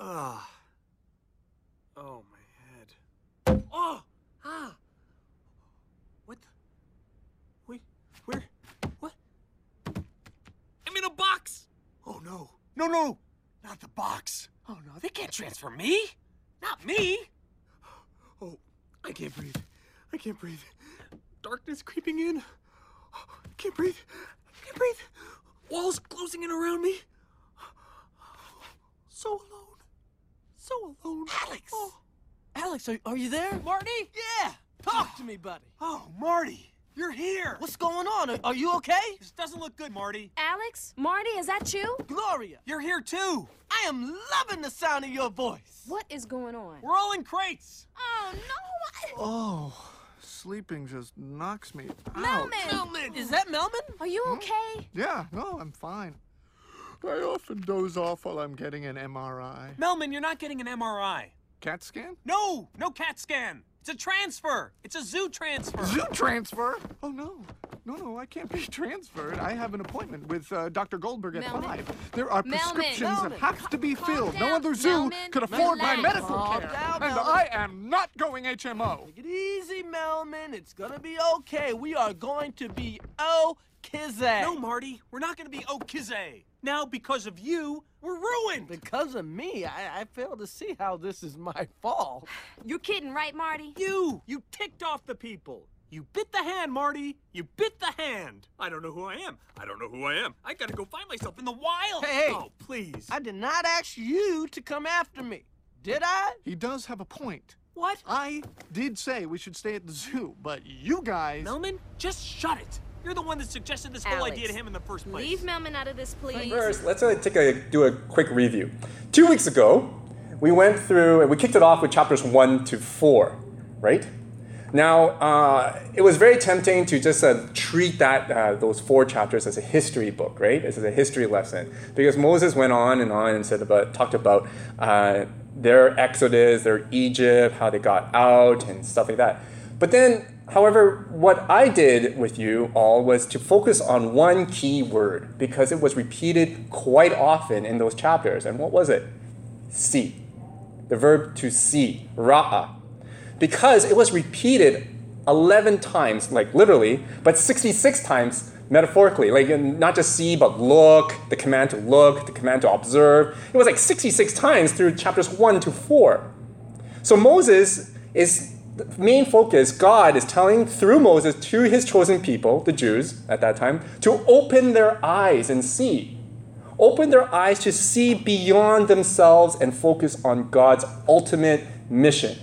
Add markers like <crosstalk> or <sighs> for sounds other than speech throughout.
Ah. Oh, my head. Oh! Ah! What the? Wait, where? What? I'm in a box! Oh no. No, no. Not the box. Oh no, they can't transfer me! Not me! Oh, I can't breathe. I can't breathe. Darkness creeping in. I can't breathe. I can't breathe. Walls closing in around me! So alone. So alone. Alex! Oh, Alex, are, are you there? Marty? Yeah. Talk to me, buddy. Oh, Marty! You're here! What's going on? Are, are you okay? This doesn't look good, Marty. Alex? Marty, is that you? Gloria, You're here too! I am loving the sound of your voice. What is going on? We're all in crates! Oh, no! I... Oh, sleeping just knocks me out. Melman! Melman! Is that Melman? Are you okay? Hmm? Yeah, no, I'm fine. I often doze off while I'm getting an MRI. Melman, you're not getting an MRI. CAT scan? No! No CAT scan! It's a transfer! It's a zoo transfer! Zoo transfer? Oh no. No, no, I can't be <laughs> transferred. I have an appointment with uh, Dr. Goldberg at Melman. 5. There are Melman. prescriptions that have to be Calm filled. No other zoo Melman. could afford my medical Calm care. down, and Melman. I am not going HMO. Take it easy, Melman. It's gonna be okay. We are going to be okay. No, Marty, we're not gonna be oh, Okize. Now, because of you, we're ruined! Because of me, I, I fail to see how this is my fault. <sighs> You're kidding, right, Marty? You! You ticked off the people! You bit the hand, Marty! You bit the hand! I don't know who I am. I don't know who I am. I gotta go find myself in the wild! Hey, hey. Oh, please. I did not ask you to come after me. Did I? He does have a point. What? I did say we should stay at the zoo, but you guys. Melman, just shut it! You're the one that suggested this whole idea to him in the first place. Leave Melman out of this, please. First, let's uh, take a, do a quick review. Two weeks ago, we went through, and we kicked it off with chapters one to four, right? Now, uh, it was very tempting to just uh, treat that uh, those four chapters as a history book, right? As a history lesson, because Moses went on and on and said about talked about uh, their exodus, their Egypt, how they got out, and stuff like that. But then, however, what I did with you all was to focus on one key word because it was repeated quite often in those chapters. And what was it? See. The verb to see, ra'a because it was repeated 11 times, like literally, but 66 times metaphorically. Like not just see, but look, the command to look, the command to observe. It was like 66 times through chapters 1 to 4. So Moses is main focus, God is telling through Moses to his chosen people, the Jews at that time, to open their eyes and see. Open their eyes to see beyond themselves and focus on God's ultimate mission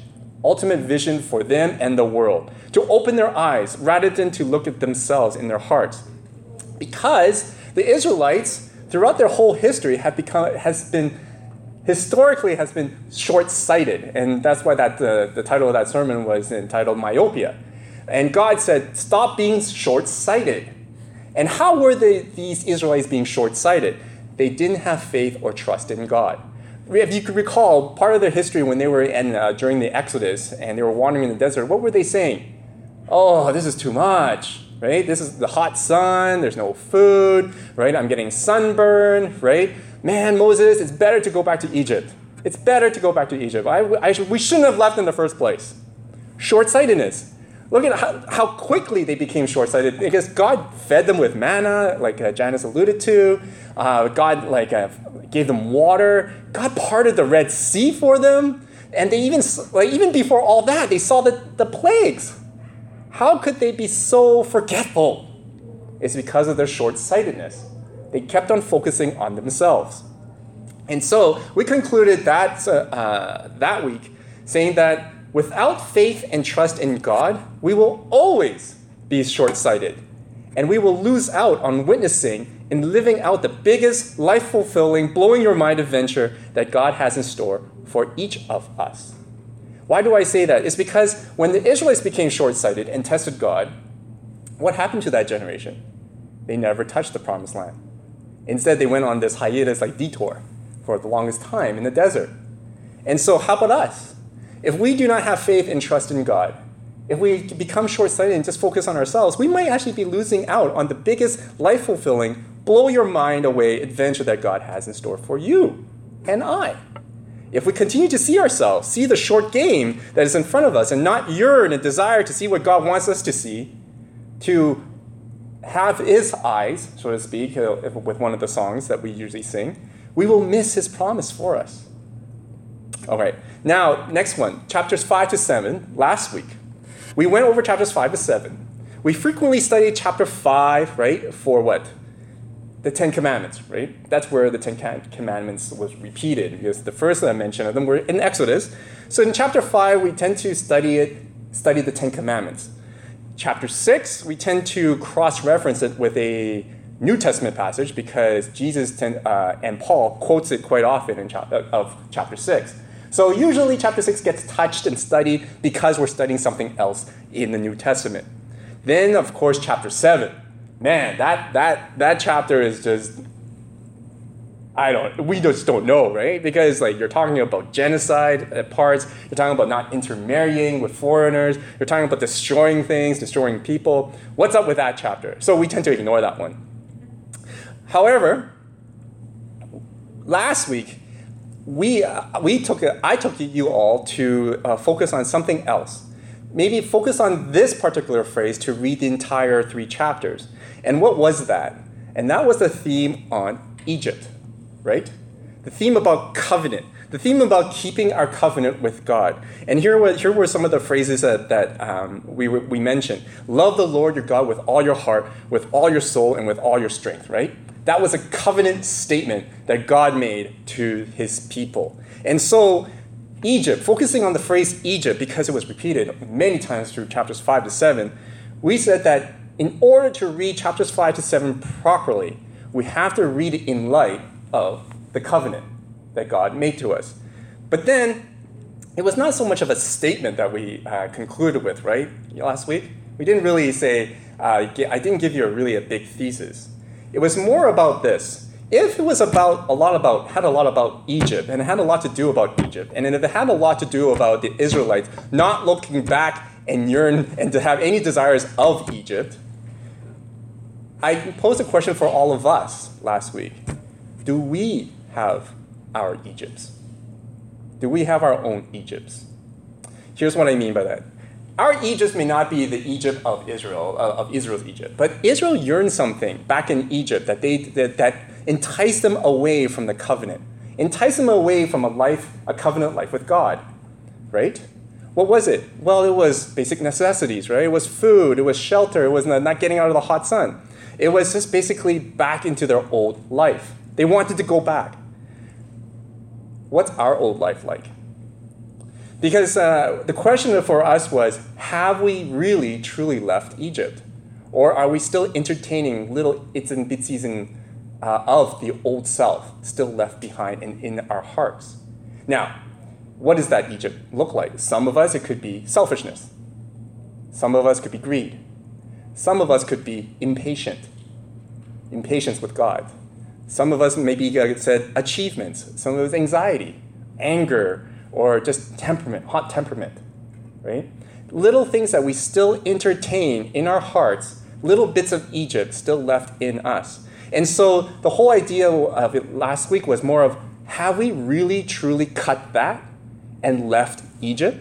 ultimate vision for them and the world, to open their eyes rather than to look at themselves in their hearts. Because the Israelites, throughout their whole history, have become has been historically has been short-sighted, and that's why that the, the title of that sermon was entitled myopia. And God said, "Stop being short-sighted." And how were they, these Israelites being short-sighted? They didn't have faith or trust in God if you could recall, part of their history when they were in uh, during the Exodus and they were wandering in the desert, what were they saying? Oh, this is too much, right? This is the hot sun. There's no food, right? I'm getting sunburn, right? Man, Moses, it's better to go back to Egypt. It's better to go back to Egypt. I, I we shouldn't have left in the first place. Short-sightedness. Look at how, how quickly they became short-sighted because God fed them with manna, like uh, Janice alluded to. Uh, God like uh, gave them water. God parted the Red Sea for them, and they even like even before all that, they saw the, the plagues. How could they be so forgetful? It's because of their short-sightedness. They kept on focusing on themselves, and so we concluded that uh, that week saying that without faith and trust in God, we will always be short-sighted, and we will lose out on witnessing and living out the biggest, life fulfilling, blowing your mind adventure that God has in store for each of us. Why do I say that? It's because when the Israelites became short sighted and tested God, what happened to that generation? They never touched the promised land. Instead, they went on this hiatus like detour for the longest time in the desert. And so, how about us? If we do not have faith and trust in God, if we become short sighted and just focus on ourselves, we might actually be losing out on the biggest life fulfilling, blow your mind away adventure that God has in store for you and I. if we continue to see ourselves, see the short game that is in front of us, and not yearn and desire to see what God wants us to see, to have His eyes, so to speak, uh, with one of the songs that we usually sing, we will miss His promise for us. All right, now, next one, chapters 5 to 7, last week. We went over chapters 5 to 7. We frequently studied chapter 5, right, for what? the Ten Commandments, right? That's where the Ten Commandments was repeated because the first that I mentioned of them were in Exodus. So in chapter five, we tend to study it, study the Ten Commandments. Chapter six, we tend to cross-reference it with a New Testament passage because Jesus tend, uh, and Paul quotes it quite often in chapter, of chapter six. So usually chapter six gets touched and studied because we're studying something else in the New Testament. Then, of course, chapter seven man, that that that chapter is just I don't we just don't know, right? Because like you're talking about genocide at parts, you're talking about not intermarrying with foreigners, you're talking about destroying things, destroying people. What's up with that chapter? So we tend to ignore that one. However, last week we uh, we took I took you all to uh, focus on something else. Maybe focus on this particular phrase to read the entire three chapters. And what was that? And that was the theme on Egypt, right? The theme about covenant, the theme about keeping our covenant with God. And here were, here were some of the phrases that, that um, we, we mentioned Love the Lord your God with all your heart, with all your soul, and with all your strength, right? That was a covenant statement that God made to his people. And so, Egypt, focusing on the phrase Egypt because it was repeated many times through chapters 5 to 7, we said that in order to read chapters 5 to 7 properly, we have to read it in light of the covenant that God made to us. But then, it was not so much of a statement that we uh, concluded with, right? Last week, we didn't really say, uh, I didn't give you a really a big thesis. It was more about this. If it was about a lot about had a lot about Egypt and it had a lot to do about Egypt, and if it had a lot to do about the Israelites not looking back and yearn and to have any desires of Egypt, I posed a question for all of us last week. Do we have our Egypts? Do we have our own Egypts? Here's what I mean by that. Our Egypt may not be the Egypt of Israel, uh, of Israel's Egypt, but Israel yearned something back in Egypt that, they, that, that enticed them away from the covenant, enticed them away from a life, a covenant life with God, right? What was it? Well, it was basic necessities, right? It was food, it was shelter, it was not getting out of the hot sun. It was just basically back into their old life. They wanted to go back. What's our old life like? Because uh, the question for us was have we really truly left Egypt? Or are we still entertaining little its and bitsies and, uh, of the old self still left behind and in our hearts? Now, what does that Egypt look like? Some of us, it could be selfishness. Some of us could be greed. Some of us could be impatient, impatience with God. Some of us maybe uh, said achievements. Some of us anxiety, anger, or just temperament, hot temperament, right? Little things that we still entertain in our hearts, little bits of Egypt still left in us. And so the whole idea of it last week was more of have we really truly cut that and left Egypt?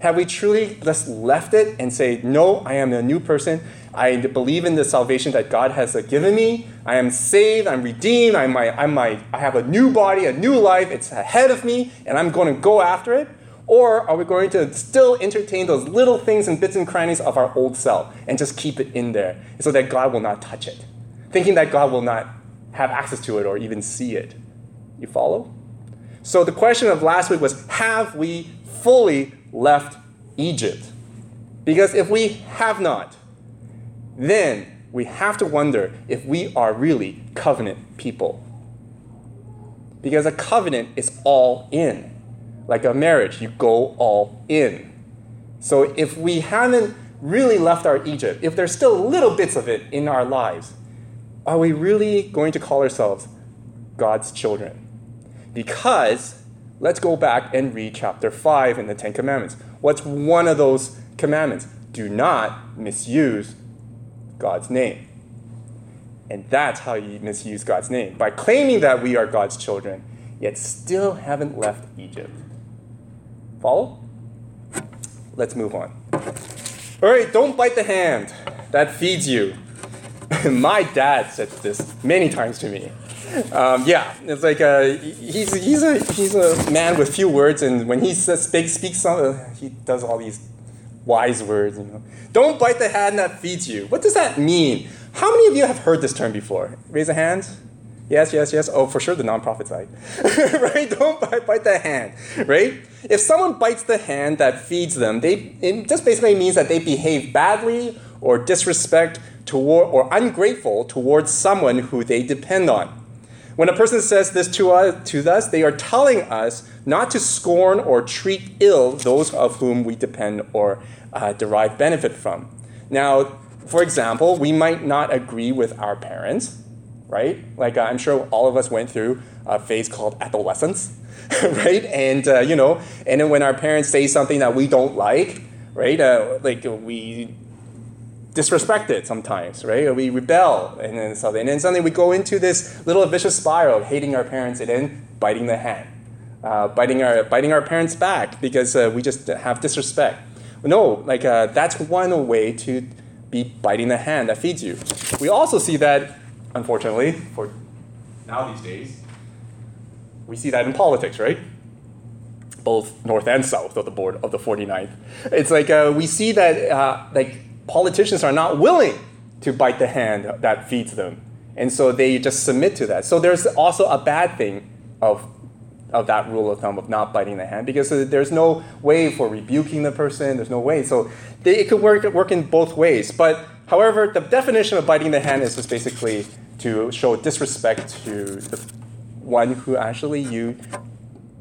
Have we truly just left it and say, no, I am a new person? I believe in the salvation that God has uh, given me. I am saved. I'm redeemed. I'm my, I'm my, I have a new body, a new life. It's ahead of me, and I'm going to go after it. Or are we going to still entertain those little things and bits and crannies of our old self and just keep it in there so that God will not touch it, thinking that God will not have access to it or even see it? You follow? So the question of last week was Have we fully left Egypt. Because if we have not, then we have to wonder if we are really covenant people. Because a covenant is all in. Like a marriage, you go all in. So if we haven't really left our Egypt, if there's still little bits of it in our lives, are we really going to call ourselves God's children? Because let's go back and read chapter 5 in the Ten Commandments. What's one of those commandments? Do not misuse God's name. And that's how you misuse God's name by claiming that we are God's children yet still haven't left Egypt. Follow? Let's move on. All right, don't bite the hand that feeds you. <laughs> My dad said this many times to me. Um, yeah, it's like uh, he's, he's, a, he's a man with few words, and when he speaks, speaks uh, he does all these wise words. You know, don't bite the hand that feeds you. What does that mean? How many of you have heard this term before? Raise a hand. Yes, yes, yes. Oh, for sure, the nonprofit side, <laughs> right? Don't bite, bite the hand, right? If someone bites the hand that feeds them, they it just basically means that they behave badly or disrespect toward or ungrateful towards someone who they depend on. When a person says this to us, to us, they are telling us not to scorn or treat ill those of whom we depend or uh, derive benefit from. Now, for example, we might not agree with our parents, right? Like uh, I'm sure all of us went through a phase called adolescence, <laughs> right? And uh, you know, and then when our parents say something that we don't like, right? Uh, like we disrespect it sometimes, right? We rebel, and then something, and then suddenly we go into this little vicious spiral of hating our parents and then biting the hand, uh, biting our biting our parents back because uh, we just have disrespect. No, like uh, that's one way to be biting the hand that feeds you. We also see that, unfortunately, for now these days, we see that in politics, right? Both north and south of the board of the 49th. It's like uh, we see that uh, like politicians are not willing to bite the hand that feeds them. And so they just submit to that. So there's also a bad thing of, of that rule of thumb of not biting the hand because there's no way for rebuking the person. There's no way. So they, it could work, work in both ways. But however, the definition of biting the hand is just basically to show disrespect to the one who actually you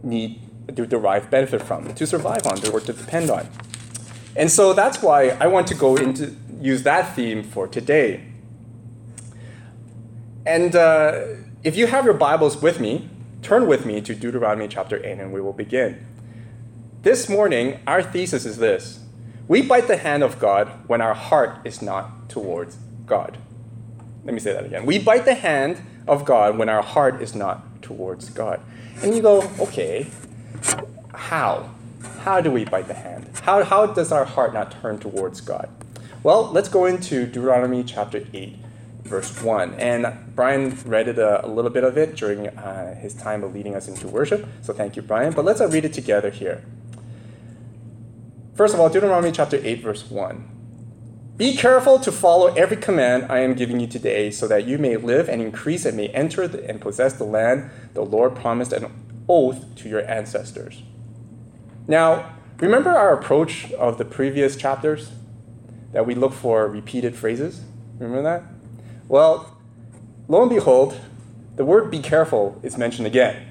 need to derive benefit from, to survive on, or to depend on. And so that's why I want to go into use that theme for today. And uh, if you have your Bibles with me, turn with me to Deuteronomy chapter 8 and we will begin. This morning, our thesis is this We bite the hand of God when our heart is not towards God. Let me say that again. We bite the hand of God when our heart is not towards God. And you go, okay, how? How do we bite the hand? How, how does our heart not turn towards God? Well, let's go into Deuteronomy chapter 8, verse 1. And Brian read it a, a little bit of it during uh, his time of leading us into worship. So thank you, Brian. But let's uh, read it together here. First of all, Deuteronomy chapter 8, verse 1. Be careful to follow every command I am giving you today, so that you may live and increase and may enter and possess the land the Lord promised an oath to your ancestors. Now, remember our approach of the previous chapters? That we look for repeated phrases? Remember that? Well, lo and behold, the word be careful is mentioned again.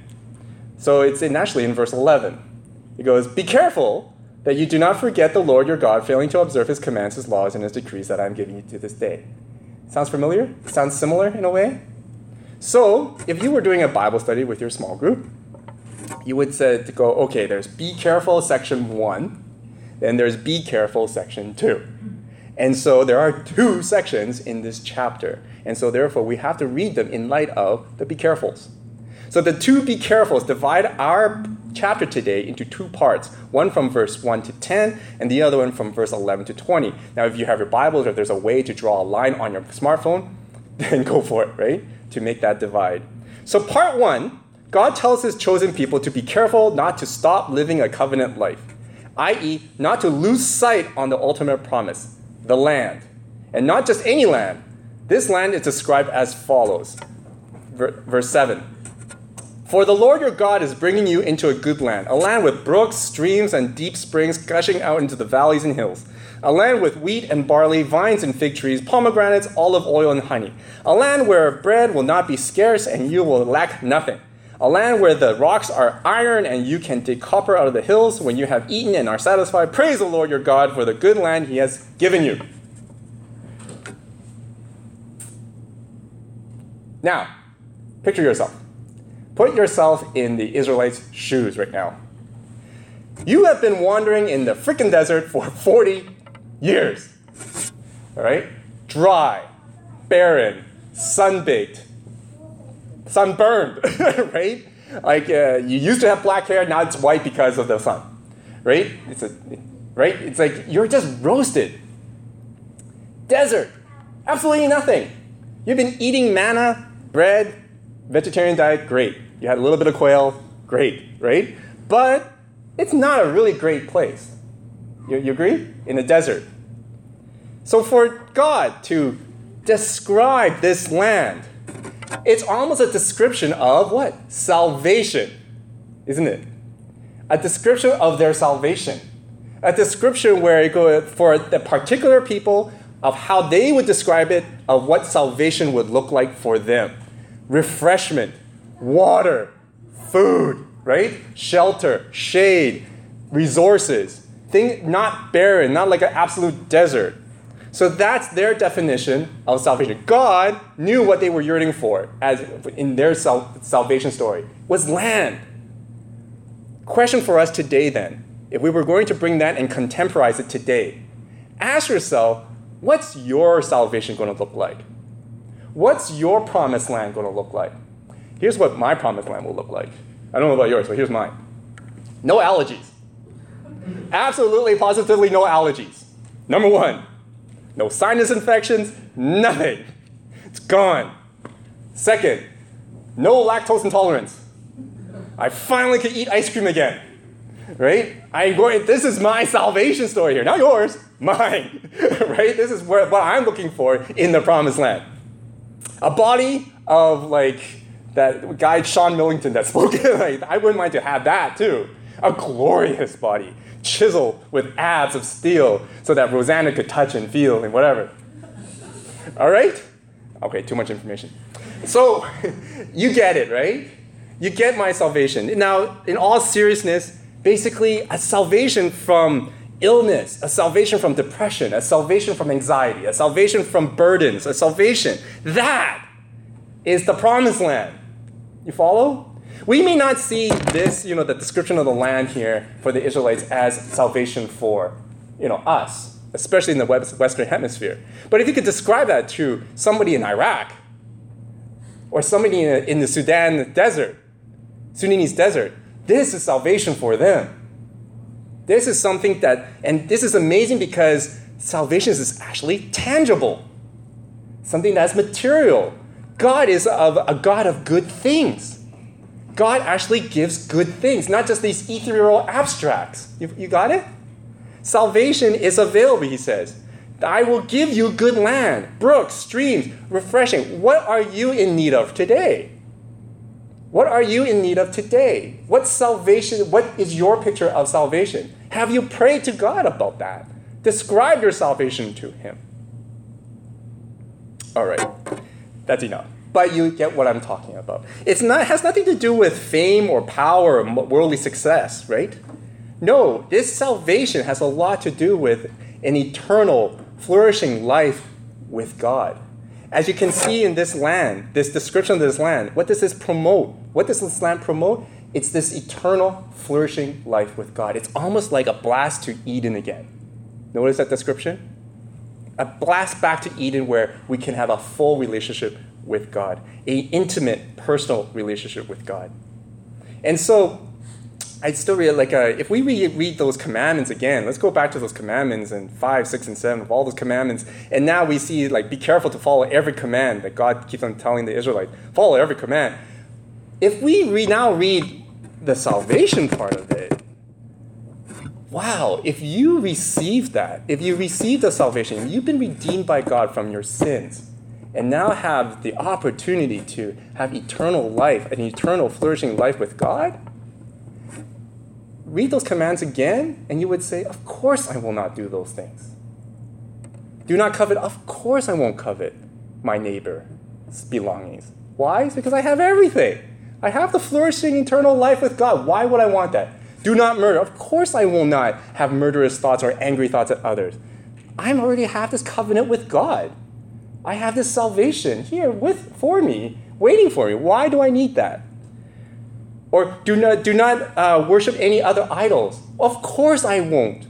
So it's in, actually in verse 11. It goes, Be careful that you do not forget the Lord your God, failing to observe his commands, his laws, and his decrees that I am giving you to this day. Sounds familiar? Sounds similar in a way? So, if you were doing a Bible study with your small group, you would say to go, okay, there's be careful section one, then there's be careful section two. And so there are two sections in this chapter. And so therefore we have to read them in light of the be carefuls. So the two be carefuls divide our chapter today into two parts, one from verse 1 to 10 and the other one from verse 11 to 20. Now if you have your Bibles or if there's a way to draw a line on your smartphone, <laughs> then go for it, right? To make that divide. So part 1 God tells his chosen people to be careful not to stop living a covenant life, i.e., not to lose sight on the ultimate promise, the land. And not just any land. This land is described as follows. Verse 7 For the Lord your God is bringing you into a good land, a land with brooks, streams, and deep springs gushing out into the valleys and hills a land with wheat and barley, vines and fig trees, pomegranates, olive oil, and honey, a land where bread will not be scarce and you will lack nothing a land where the rocks are iron and you can dig copper out of the hills when you have eaten and are satisfied. Praise the Lord your God for the good land he has given you. Now, picture yourself. Put yourself in the Israelites' shoes right now. You have been wandering in the freaking desert for <laughs> 40 years. All right? Dry, barren, sunbaked, sunburned, <laughs> right? like uh, you used to have black hair, now it's white because of the sun, right? It's a, right? It's like you're just roasted. Desert, absolutely nothing. You've been eating manna, bread, vegetarian diet, great. You had a little bit of quail, great, right? But it's not a really great place. You, you agree? In the desert. So for God to describe this land, it's almost a description of what? Salvation, isn't it? A description of their salvation. A description where it go for the particular people of how they would describe it, of what salvation would look like for them. Refreshment, water, food, right? Shelter, shade, resources. Thing not barren, not like an absolute desert. So that's their definition of salvation. God knew what they were yearning for as in their sal- salvation story was land. Question for us today then, if we were going to bring that and contemporize it today, ask yourself, what's your salvation going to look like? What's your promised land going to look like? Here's what my promised land will look like. I don't know about yours, but here's mine. No allergies. Absolutely, positively no allergies. Number one, no sinus infections, nothing. It's gone. Second, no lactose intolerance. I finally can eat ice cream again. Right? I going, this is my salvation story here. Not yours, mine. <laughs> right? This is where, what I'm looking for in the promised land. A body of like that guy Sean Millington that spoke. <laughs> like, I wouldn't mind to have that too. A glorious body, chiseled with abs of steel, so that Rosanna could touch and feel and whatever. All right? Okay, too much information. So, <laughs> you get it, right? You get my salvation. Now, in all seriousness, basically, a salvation from illness, a salvation from depression, a salvation from anxiety, a salvation from burdens, a salvation. That is the promised land. You follow? We may not see this, you know, the description of the land here for the Israelites as salvation for, you know, us, especially in the Western Hemisphere. But if you could describe that to somebody in Iraq or somebody in the Sudan desert, Sudanese desert, this is salvation for them. This is something that, and this is amazing because salvation is actually tangible, something that's material. God is of a God of good things. God actually gives good things, not just these ethereal abstracts. You, you got it? Salvation is available, he says. I will give you good land, brooks, streams, refreshing. What are you in need of today? What are you in need of today? What salvation, what is your picture of salvation? Have you prayed to God about that? Describe your salvation to Him. All right, that's enough. But you get what I'm talking about. It's not has nothing to do with fame or power or worldly success, right? No, this salvation has a lot to do with an eternal, flourishing life with God. As you can see in this land, this description of this land, what does this promote? What does this land promote? It's this eternal, flourishing life with God. It's almost like a blast to Eden again. Notice that description? A blast back to Eden where we can have a full relationship with God, a intimate, personal relationship with God. And so, I still read like uh, if we read, read those commandments again, let's go back to those commandments and five, six, and seven of all those commandments, and now we see like be careful to follow every command that God keeps on telling the Israelites. Follow every command. If we read, now read the salvation part of it, wow! If you receive that, if you receive the salvation, you've been redeemed by God from your sins and now have the opportunity to have eternal life, an eternal flourishing life with God, read those commands again, and you would say, Of course I will not do those things. Do not covet, of course I won't covet my neighbor's belongings. Why? It's because I have everything. I have the flourishing eternal life with God. Why would I want that? Do not murder. Of course I will not have murderous thoughts or angry thoughts at others. I already have this covenant with God. I have this salvation here with for me, waiting for me. Why do I need that? Or do not do not uh, worship any other idols. Of course I won't,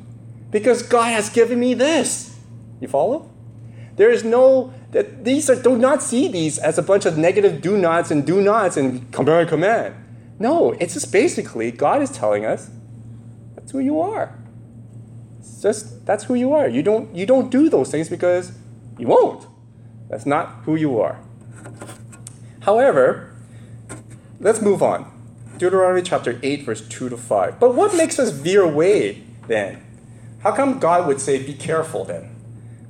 because God has given me this. You follow? There is no that these are do not see these as a bunch of negative do nots and do nots and command command. No, it's just basically God is telling us that's who you are. It's just that's who you are. You don't you don't do those things because you won't. That's not who you are. However, let's move on. Deuteronomy chapter 8, verse 2 to 5. But what makes us veer away then? How come God would say, be careful then?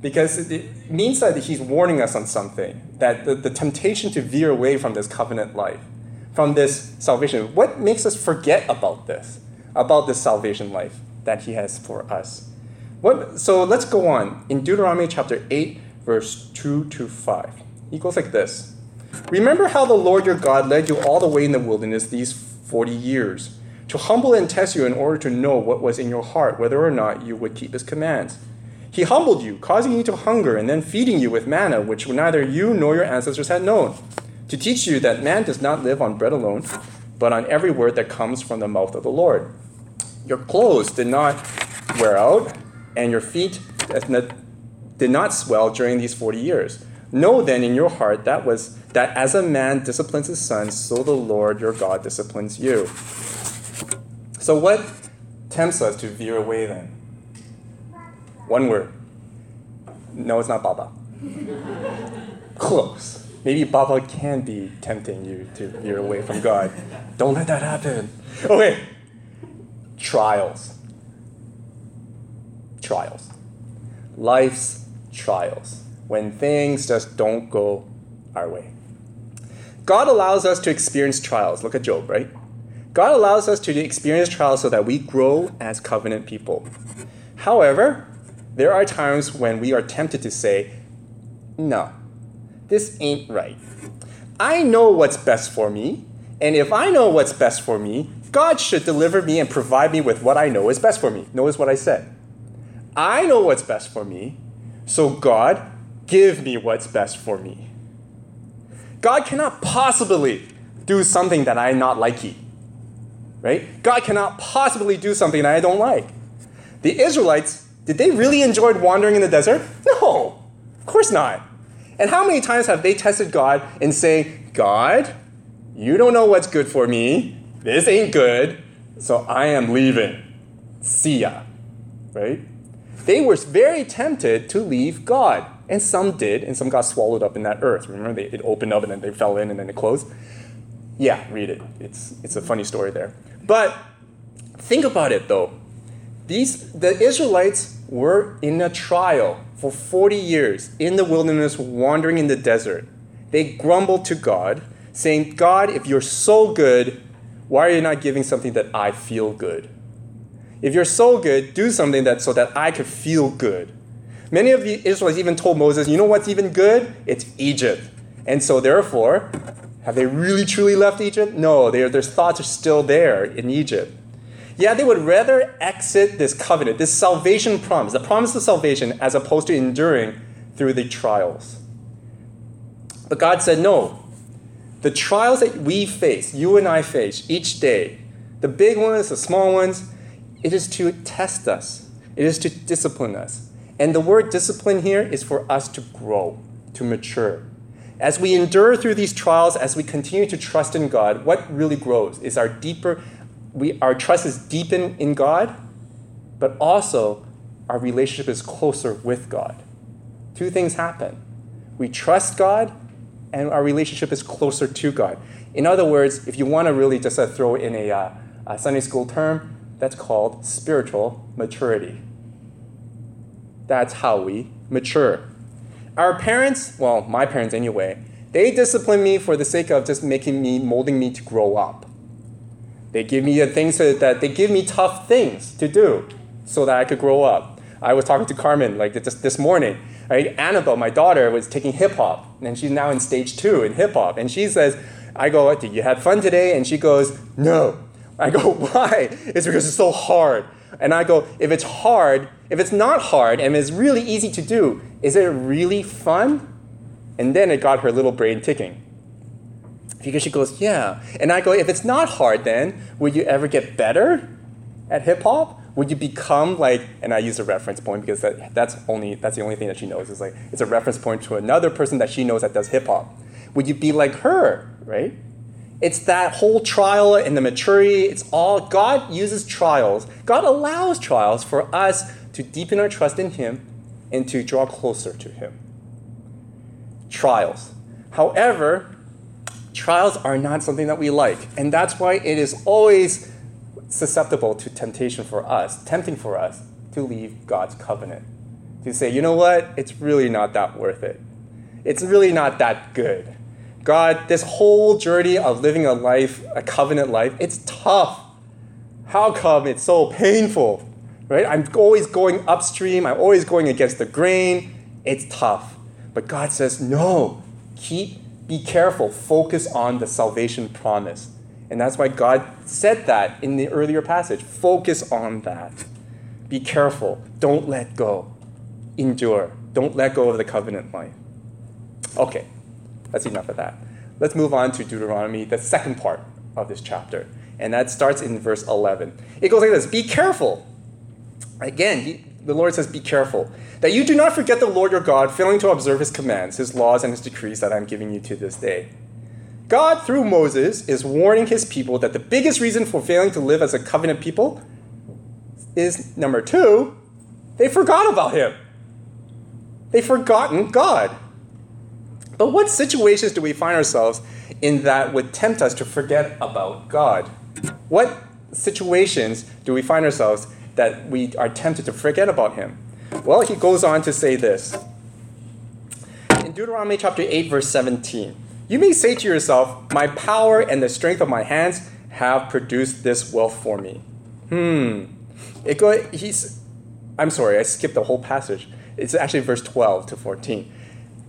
Because it means that He's warning us on something, that the, the temptation to veer away from this covenant life, from this salvation. What makes us forget about this, about this salvation life that He has for us? What, so let's go on. In Deuteronomy chapter 8, verse 2 to 5, he goes like this Remember how the Lord your God led you all the way in the wilderness these 40 years, to humble and test you in order to know what was in your heart, whether or not you would keep his commands. He humbled you, causing you to hunger, and then feeding you with manna, which neither you nor your ancestors had known, to teach you that man does not live on bread alone, but on every word that comes from the mouth of the Lord. Your clothes did not wear out, and your feet did not swell during these 40 years. Know then in your heart that was that as a man disciplines his son, so the Lord your God disciplines you. So what tempts us to veer away then? One word. No, it's not Baba. <laughs> Close. Maybe Baba can be tempting you to veer away from God. Don't let that happen. Okay. Trials. Trials. Life's trials when things just don't go our way. God allows us to experience trials. Look at Job, right? God allows us to experience trials so that we grow as covenant people. However, there are times when we are tempted to say, no, this ain't right. I know what's best for me, and if I know what's best for me, God should deliver me and provide me with what I know is best for me. Notice what I said. I know what's best for me, so God, give me what's best for me. God cannot possibly do something that I not likey. Right? God cannot possibly do something that I don't like. The Israelites, did they really enjoy wandering in the desert? No, of course not. And how many times have they tested God and say, God, you don't know what's good for me. This ain't good. So I am leaving. See ya. Right? They were very tempted to leave God. And some did, and some got swallowed up in that earth. Remember, they, it opened up and then they fell in and then it closed? Yeah, read it. It's, it's a funny story there. But think about it though. These, the Israelites were in a trial for 40 years in the wilderness, wandering in the desert. They grumbled to God, saying, God, if you're so good, why are you not giving something that I feel good? If you're so good, do something that so that I could feel good. Many of the Israelites even told Moses, you know what's even good? It's Egypt. And so, therefore, have they really truly left Egypt? No, their, their thoughts are still there in Egypt. Yeah, they would rather exit this covenant, this salvation promise, the promise of salvation, as opposed to enduring through the trials. But God said, no. The trials that we face, you and I face each day, the big ones, the small ones, it is to test us, it is to discipline us. And the word discipline here is for us to grow, to mature. As we endure through these trials, as we continue to trust in God, what really grows is our deeper, we, our trust is deepened in God, but also our relationship is closer with God. Two things happen. We trust God, and our relationship is closer to God. In other words, if you want to really just uh, throw in a, uh, a Sunday school term, that's called spiritual maturity. That's how we mature. Our parents, well, my parents anyway, they discipline me for the sake of just making me, molding me to grow up. They give me the things that they give me tough things to do so that I could grow up. I was talking to Carmen like just this morning. Right? Annabelle, my daughter, was taking hip hop, and she's now in stage two in hip hop. And she says, I go, Did you have fun today? And she goes, No. I go, <laughs> Why? It's because it's so hard. And I go, If it's hard, if it's not hard and it's really easy to do, is it really fun? And then it got her little brain ticking. Because she goes, yeah. And I go, if it's not hard, then would you ever get better at hip hop? Would you become like, and I use a reference point because that, that's only that's the only thing that she knows is like it's a reference point to another person that she knows that does hip hop. Would you be like her, right? It's that whole trial and the maturity. It's all, God uses trials. God allows trials for us to deepen our trust in Him and to draw closer to Him. Trials. However, trials are not something that we like. And that's why it is always susceptible to temptation for us, tempting for us to leave God's covenant. To say, you know what? It's really not that worth it. It's really not that good. God, this whole journey of living a life, a covenant life, it's tough. How come it's so painful? Right? I'm always going upstream, I'm always going against the grain. It's tough. But God says, no, keep, be careful, focus on the salvation promise. And that's why God said that in the earlier passage. Focus on that. Be careful. Don't let go. Endure. Don't let go of the covenant life. Okay, that's enough of that. Let's move on to Deuteronomy, the second part of this chapter. And that starts in verse 11. It goes like this Be careful. Again, he, the Lord says, Be careful, that you do not forget the Lord your God, failing to observe his commands, his laws, and his decrees that I'm giving you to this day. God, through Moses, is warning his people that the biggest reason for failing to live as a covenant people is number two, they forgot about him. They've forgotten God. But what situations do we find ourselves in that would tempt us to forget about God? What situations do we find ourselves that we are tempted to forget about Him? Well, he goes on to say this. In Deuteronomy chapter 8, verse 17, you may say to yourself, My power and the strength of my hands have produced this wealth for me. Hmm. It go, he's, I'm sorry, I skipped the whole passage. It's actually verse 12 to 14.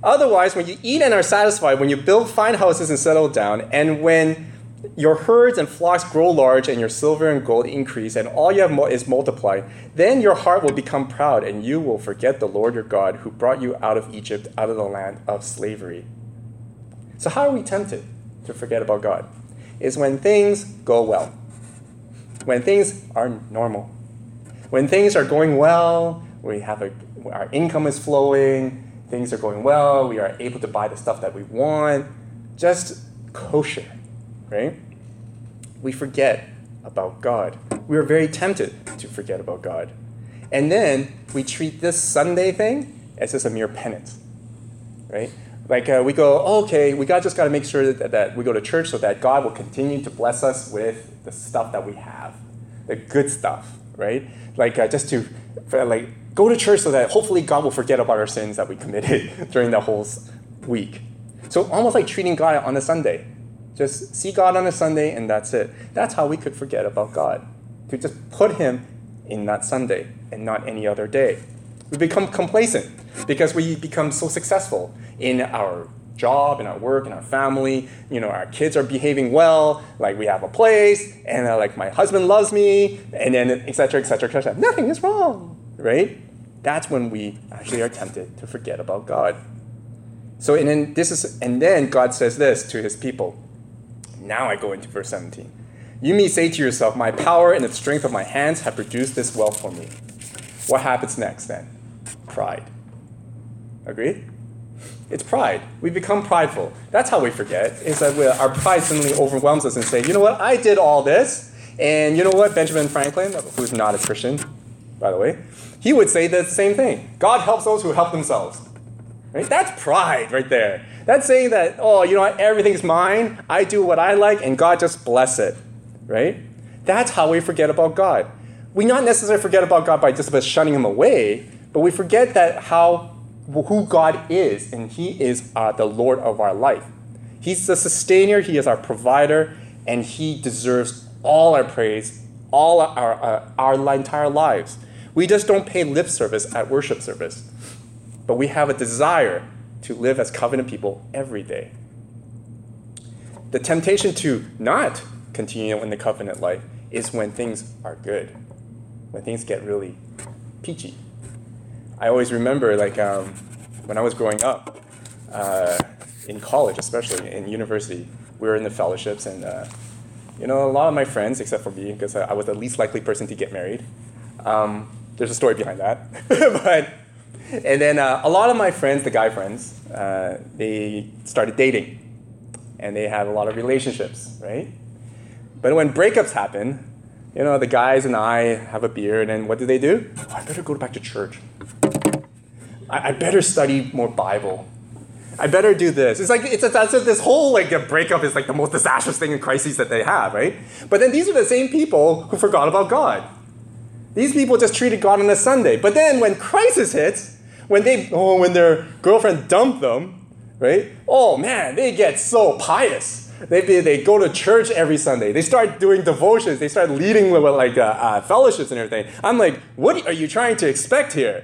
Otherwise, when you eat and are satisfied, when you build fine houses and settle down, and when your herds and flocks grow large and your silver and gold increase and all you have is multiplied, then your heart will become proud and you will forget the Lord your God who brought you out of Egypt, out of the land of slavery. So, how are we tempted to forget about God? Is when things go well, when things are normal, when things are going well, we have a, our income is flowing, things are going well, we are able to buy the stuff that we want, just kosher, right? We forget about God. We are very tempted to forget about God. And then we treat this Sunday thing as just a mere penance, right? Like uh, we go, oh, okay, we got just got to make sure that, that we go to church so that God will continue to bless us with the stuff that we have, the good stuff, right? Like uh, just to like go to church so that hopefully God will forget about our sins that we committed <laughs> during that whole week. So almost like treating God on a Sunday. Just see God on a Sunday and that's it. That's how we could forget about God. To just put him in that Sunday and not any other day. We become complacent because we become so successful in our job, in our work, in our family. You know, our kids are behaving well, like we have a place, and uh, like my husband loves me, and then et cetera, et cetera, et cetera. Nothing is wrong, right? That's when we actually are tempted to forget about God. So, and then this is, and then God says this to His people. Now I go into verse 17. You may say to yourself, My power and the strength of my hands have produced this wealth for me. What happens next then? Pride. Agreed? It's pride. We become prideful. That's how we forget, is that our pride suddenly overwhelms us and say, you know what, I did all this. And you know what, Benjamin Franklin, who's not a Christian, by the way, he would say the same thing. God helps those who help themselves. Right? That's pride right there. That's saying that, oh, you know what, everything's mine. I do what I like, and God just bless it. Right? That's how we forget about God. We not necessarily forget about God by just shunning him away, but we forget that how who God is, and He is uh, the Lord of our life. He's the sustainer, He is our provider, and He deserves all our praise, all our, uh, our entire lives. We just don't pay lip service at worship service, but we have a desire to live as covenant people every day. The temptation to not continue in the covenant life is when things are good, when things get really peachy. I always remember, like, um, when I was growing up, uh, in college, especially in university, we were in the fellowships, and uh, you know, a lot of my friends, except for me, because I was the least likely person to get married. Um, there's a story behind that, <laughs> but and then uh, a lot of my friends, the guy friends, uh, they started dating, and they had a lot of relationships, right? But when breakups happen, you know, the guys and I have a beer, and then what do they do? Oh, I better go back to church. I, I better study more Bible. I better do this. It's like it's as if this whole like a breakup is like the most disastrous thing in crises that they have, right? But then these are the same people who forgot about God. These people just treated God on a Sunday. But then when crisis hits, when they oh when their girlfriend dumped them, right? Oh man, they get so pious. They, they go to church every Sunday. They start doing devotions. They start leading with like uh, uh, fellowships and everything. I'm like, what are you trying to expect here?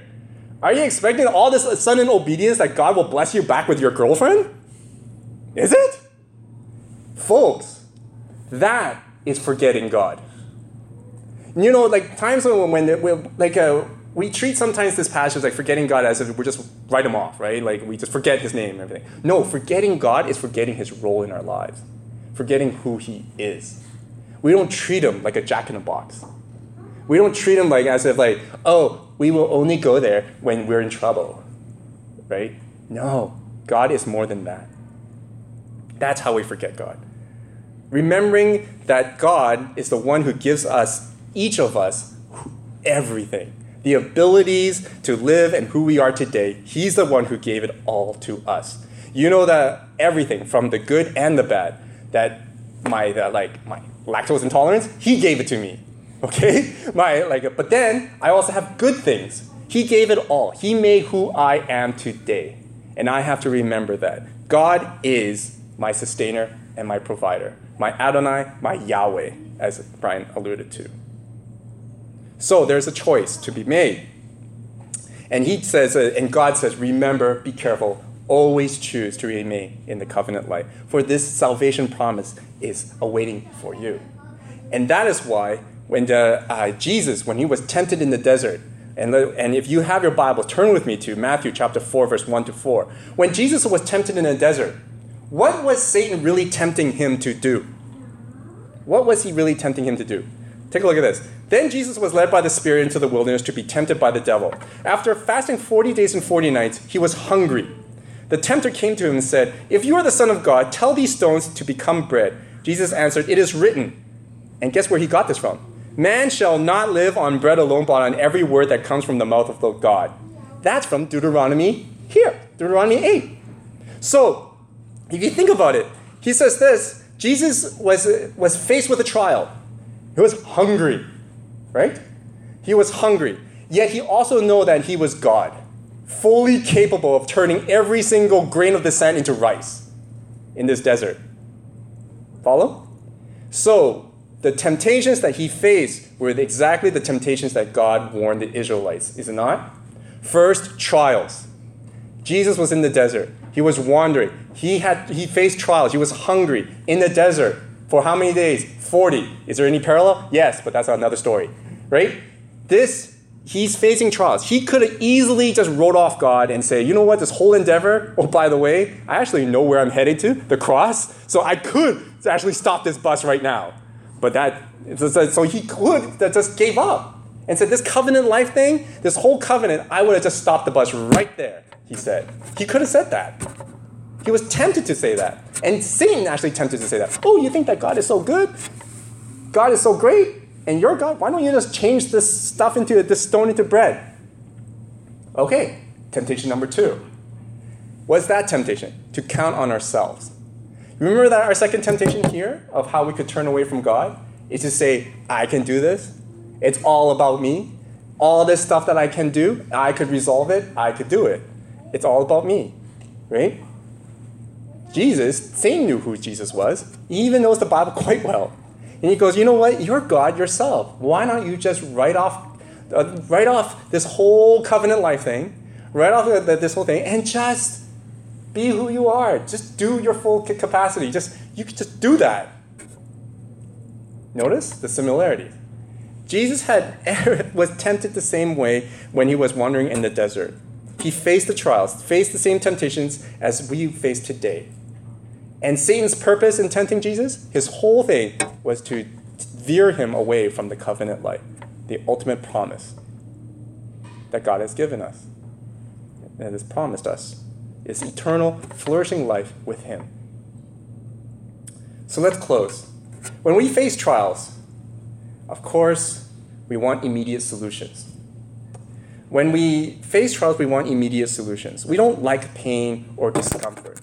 Are you expecting all this sudden obedience that God will bless you back with your girlfriend? Is it? Folks, that is forgetting God. You know, like times when, when like uh, we treat sometimes this passage like forgetting God as if we just write him off, right? Like we just forget his name and everything. No, forgetting God is forgetting his role in our lives, forgetting who he is. We don't treat him like a jack in a box. We don't treat him like as if like, oh, we will only go there when we're in trouble, right? No, God is more than that. That's how we forget God. Remembering that God is the one who gives us, each of us, everything the abilities to live and who we are today, He's the one who gave it all to us. You know that everything from the good and the bad, that my that like my lactose intolerance, He gave it to me. <laughs> Okay, my like, but then I also have good things. He gave it all. He made who I am today, and I have to remember that God is my sustainer and my provider, my Adonai, my Yahweh, as Brian alluded to. So there's a choice to be made. And he says, uh, and God says, remember, be careful, always choose to remain in the covenant life, for this salvation promise is awaiting for you. And that is why when the, uh, Jesus, when he was tempted in the desert, and, and if you have your Bible, turn with me to Matthew chapter 4, verse 1 to 4. When Jesus was tempted in the desert, what was Satan really tempting him to do? What was he really tempting him to do? Take a look at this. Then Jesus was led by the Spirit into the wilderness to be tempted by the devil. After fasting 40 days and 40 nights, he was hungry. The tempter came to him and said, If you are the Son of God, tell these stones to become bread. Jesus answered, It is written. And guess where he got this from? Man shall not live on bread alone, but on every word that comes from the mouth of the God. That's from Deuteronomy here, Deuteronomy 8. So, if you think about it, he says this Jesus was, was faced with a trial. He was hungry right? He was hungry. Yet he also knew that he was God, fully capable of turning every single grain of the sand into rice in this desert. Follow? So, the temptations that he faced were exactly the temptations that God warned the Israelites, is it not? First, trials. Jesus was in the desert. He was wandering. He had he faced trials. He was hungry in the desert for how many days? 40. Is there any parallel? Yes, but that's another story, right? This, he's facing trials. He could have easily just wrote off God and say, you know what, this whole endeavor, oh, by the way, I actually know where I'm headed to, the cross, so I could actually stop this bus right now. But that, so he could, that just gave up and said, this covenant life thing, this whole covenant, I would have just stopped the bus right there, he said. He could have said that. He was tempted to say that. And Satan actually tempted to say that. Oh, you think that God is so good? God is so great? And your God, why don't you just change this stuff into this stone into bread? Okay, temptation number two. What's that temptation? To count on ourselves. Remember that our second temptation here of how we could turn away from God is to say, I can do this. It's all about me. All this stuff that I can do, I could resolve it. I could do it. It's all about me, right? Jesus, Satan knew who Jesus was. He even knows the Bible <laughs> quite well. And he goes, you know what? You're God yourself. Why don't you just write off, uh, write off this whole covenant life thing, write off the, the, this whole thing, and just be who you are. Just do your full capacity. Just you could just do that. Notice the similarity. Jesus had <laughs> was tempted the same way when he was wandering in the desert. He faced the trials, faced the same temptations as we face today. And Satan's purpose in tempting Jesus, his whole thing was to veer him away from the covenant life, the ultimate promise that God has given us, that has promised us, is eternal, flourishing life with him. So let's close. When we face trials, of course, we want immediate solutions. When we face trials, we want immediate solutions. We don't like pain or discomfort.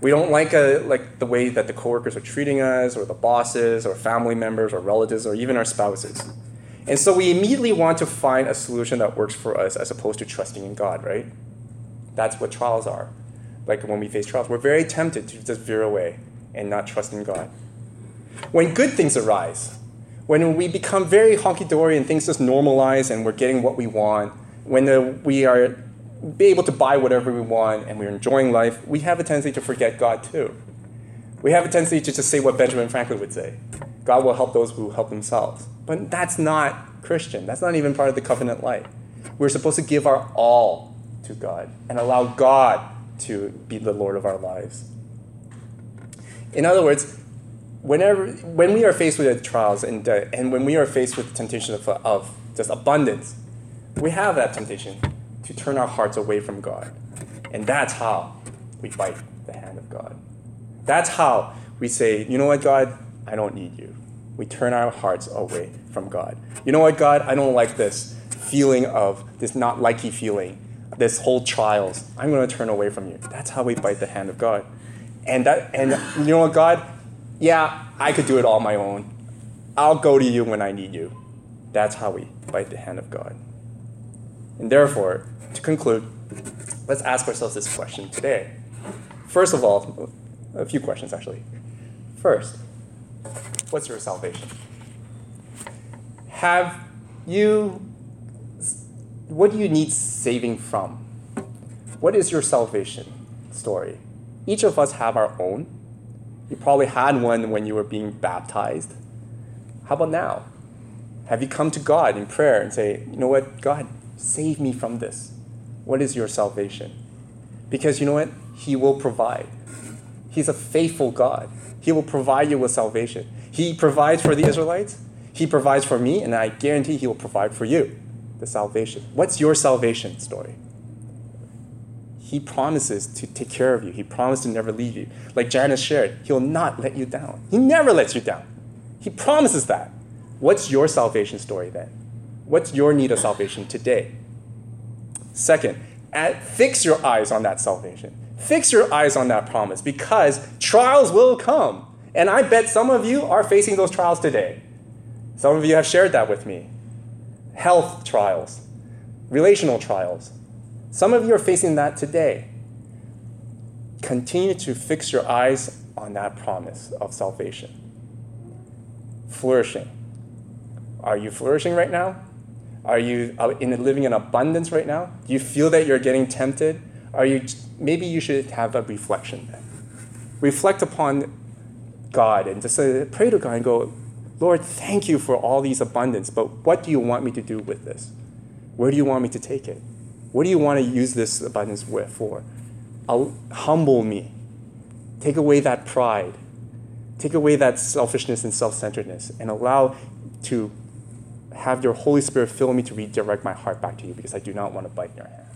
We don't like, a, like the way that the coworkers are treating us, or the bosses, or family members, or relatives, or even our spouses. And so we immediately want to find a solution that works for us as opposed to trusting in God, right? That's what trials are. Like when we face trials, we're very tempted to just veer away and not trust in God. When good things arise, when we become very honky dory and things just normalize and we're getting what we want, when the, we are able to buy whatever we want and we're enjoying life, we have a tendency to forget God too. We have a tendency to just say what Benjamin Franklin would say God will help those who help themselves. But that's not Christian. That's not even part of the covenant life. We're supposed to give our all to God and allow God to be the Lord of our lives. In other words, whenever when we are faced with trials and, uh, and when we are faced with the temptation of, of just abundance, we have that temptation to turn our hearts away from God. And that's how we bite the hand of God. That's how we say, you know what, God, I don't need you. We turn our hearts away from God. You know what, God, I don't like this feeling of this not likey feeling, this whole trials. I'm going to turn away from you. That's how we bite the hand of God. And that, and you know what, God, yeah, I could do it all my own. I'll go to you when I need you. That's how we bite the hand of God. And therefore, to conclude, let's ask ourselves this question today. First of all, a few questions actually. First, what's your salvation? Have you, what do you need saving from? What is your salvation story? Each of us have our own. You probably had one when you were being baptized. How about now? Have you come to God in prayer and say, you know what, God, save me from this? What is your salvation? Because you know what? He will provide. He's a faithful God. He will provide you with salvation. He provides for the Israelites, He provides for me, and I guarantee He will provide for you the salvation. What's your salvation story? He promises to take care of you. He promised to never leave you. Like Janice shared, He'll not let you down. He never lets you down. He promises that. What's your salvation story then? What's your need of salvation today? Second, at, fix your eyes on that salvation. Fix your eyes on that promise because trials will come. And I bet some of you are facing those trials today. Some of you have shared that with me. Health trials, relational trials. Some of you are facing that today. Continue to fix your eyes on that promise of salvation. Flourishing. Are you flourishing right now? Are you in living in abundance right now? Do you feel that you're getting tempted? Are you maybe you should have a reflection then. Reflect upon God and just uh, pray to God and go, Lord, thank you for all these abundance, but what do you want me to do with this? Where do you want me to take it? What do you want to use this abundance for? I'll, humble me. Take away that pride. Take away that selfishness and self centeredness and allow to have your Holy Spirit fill me to redirect my heart back to you because I do not want to bite your hand.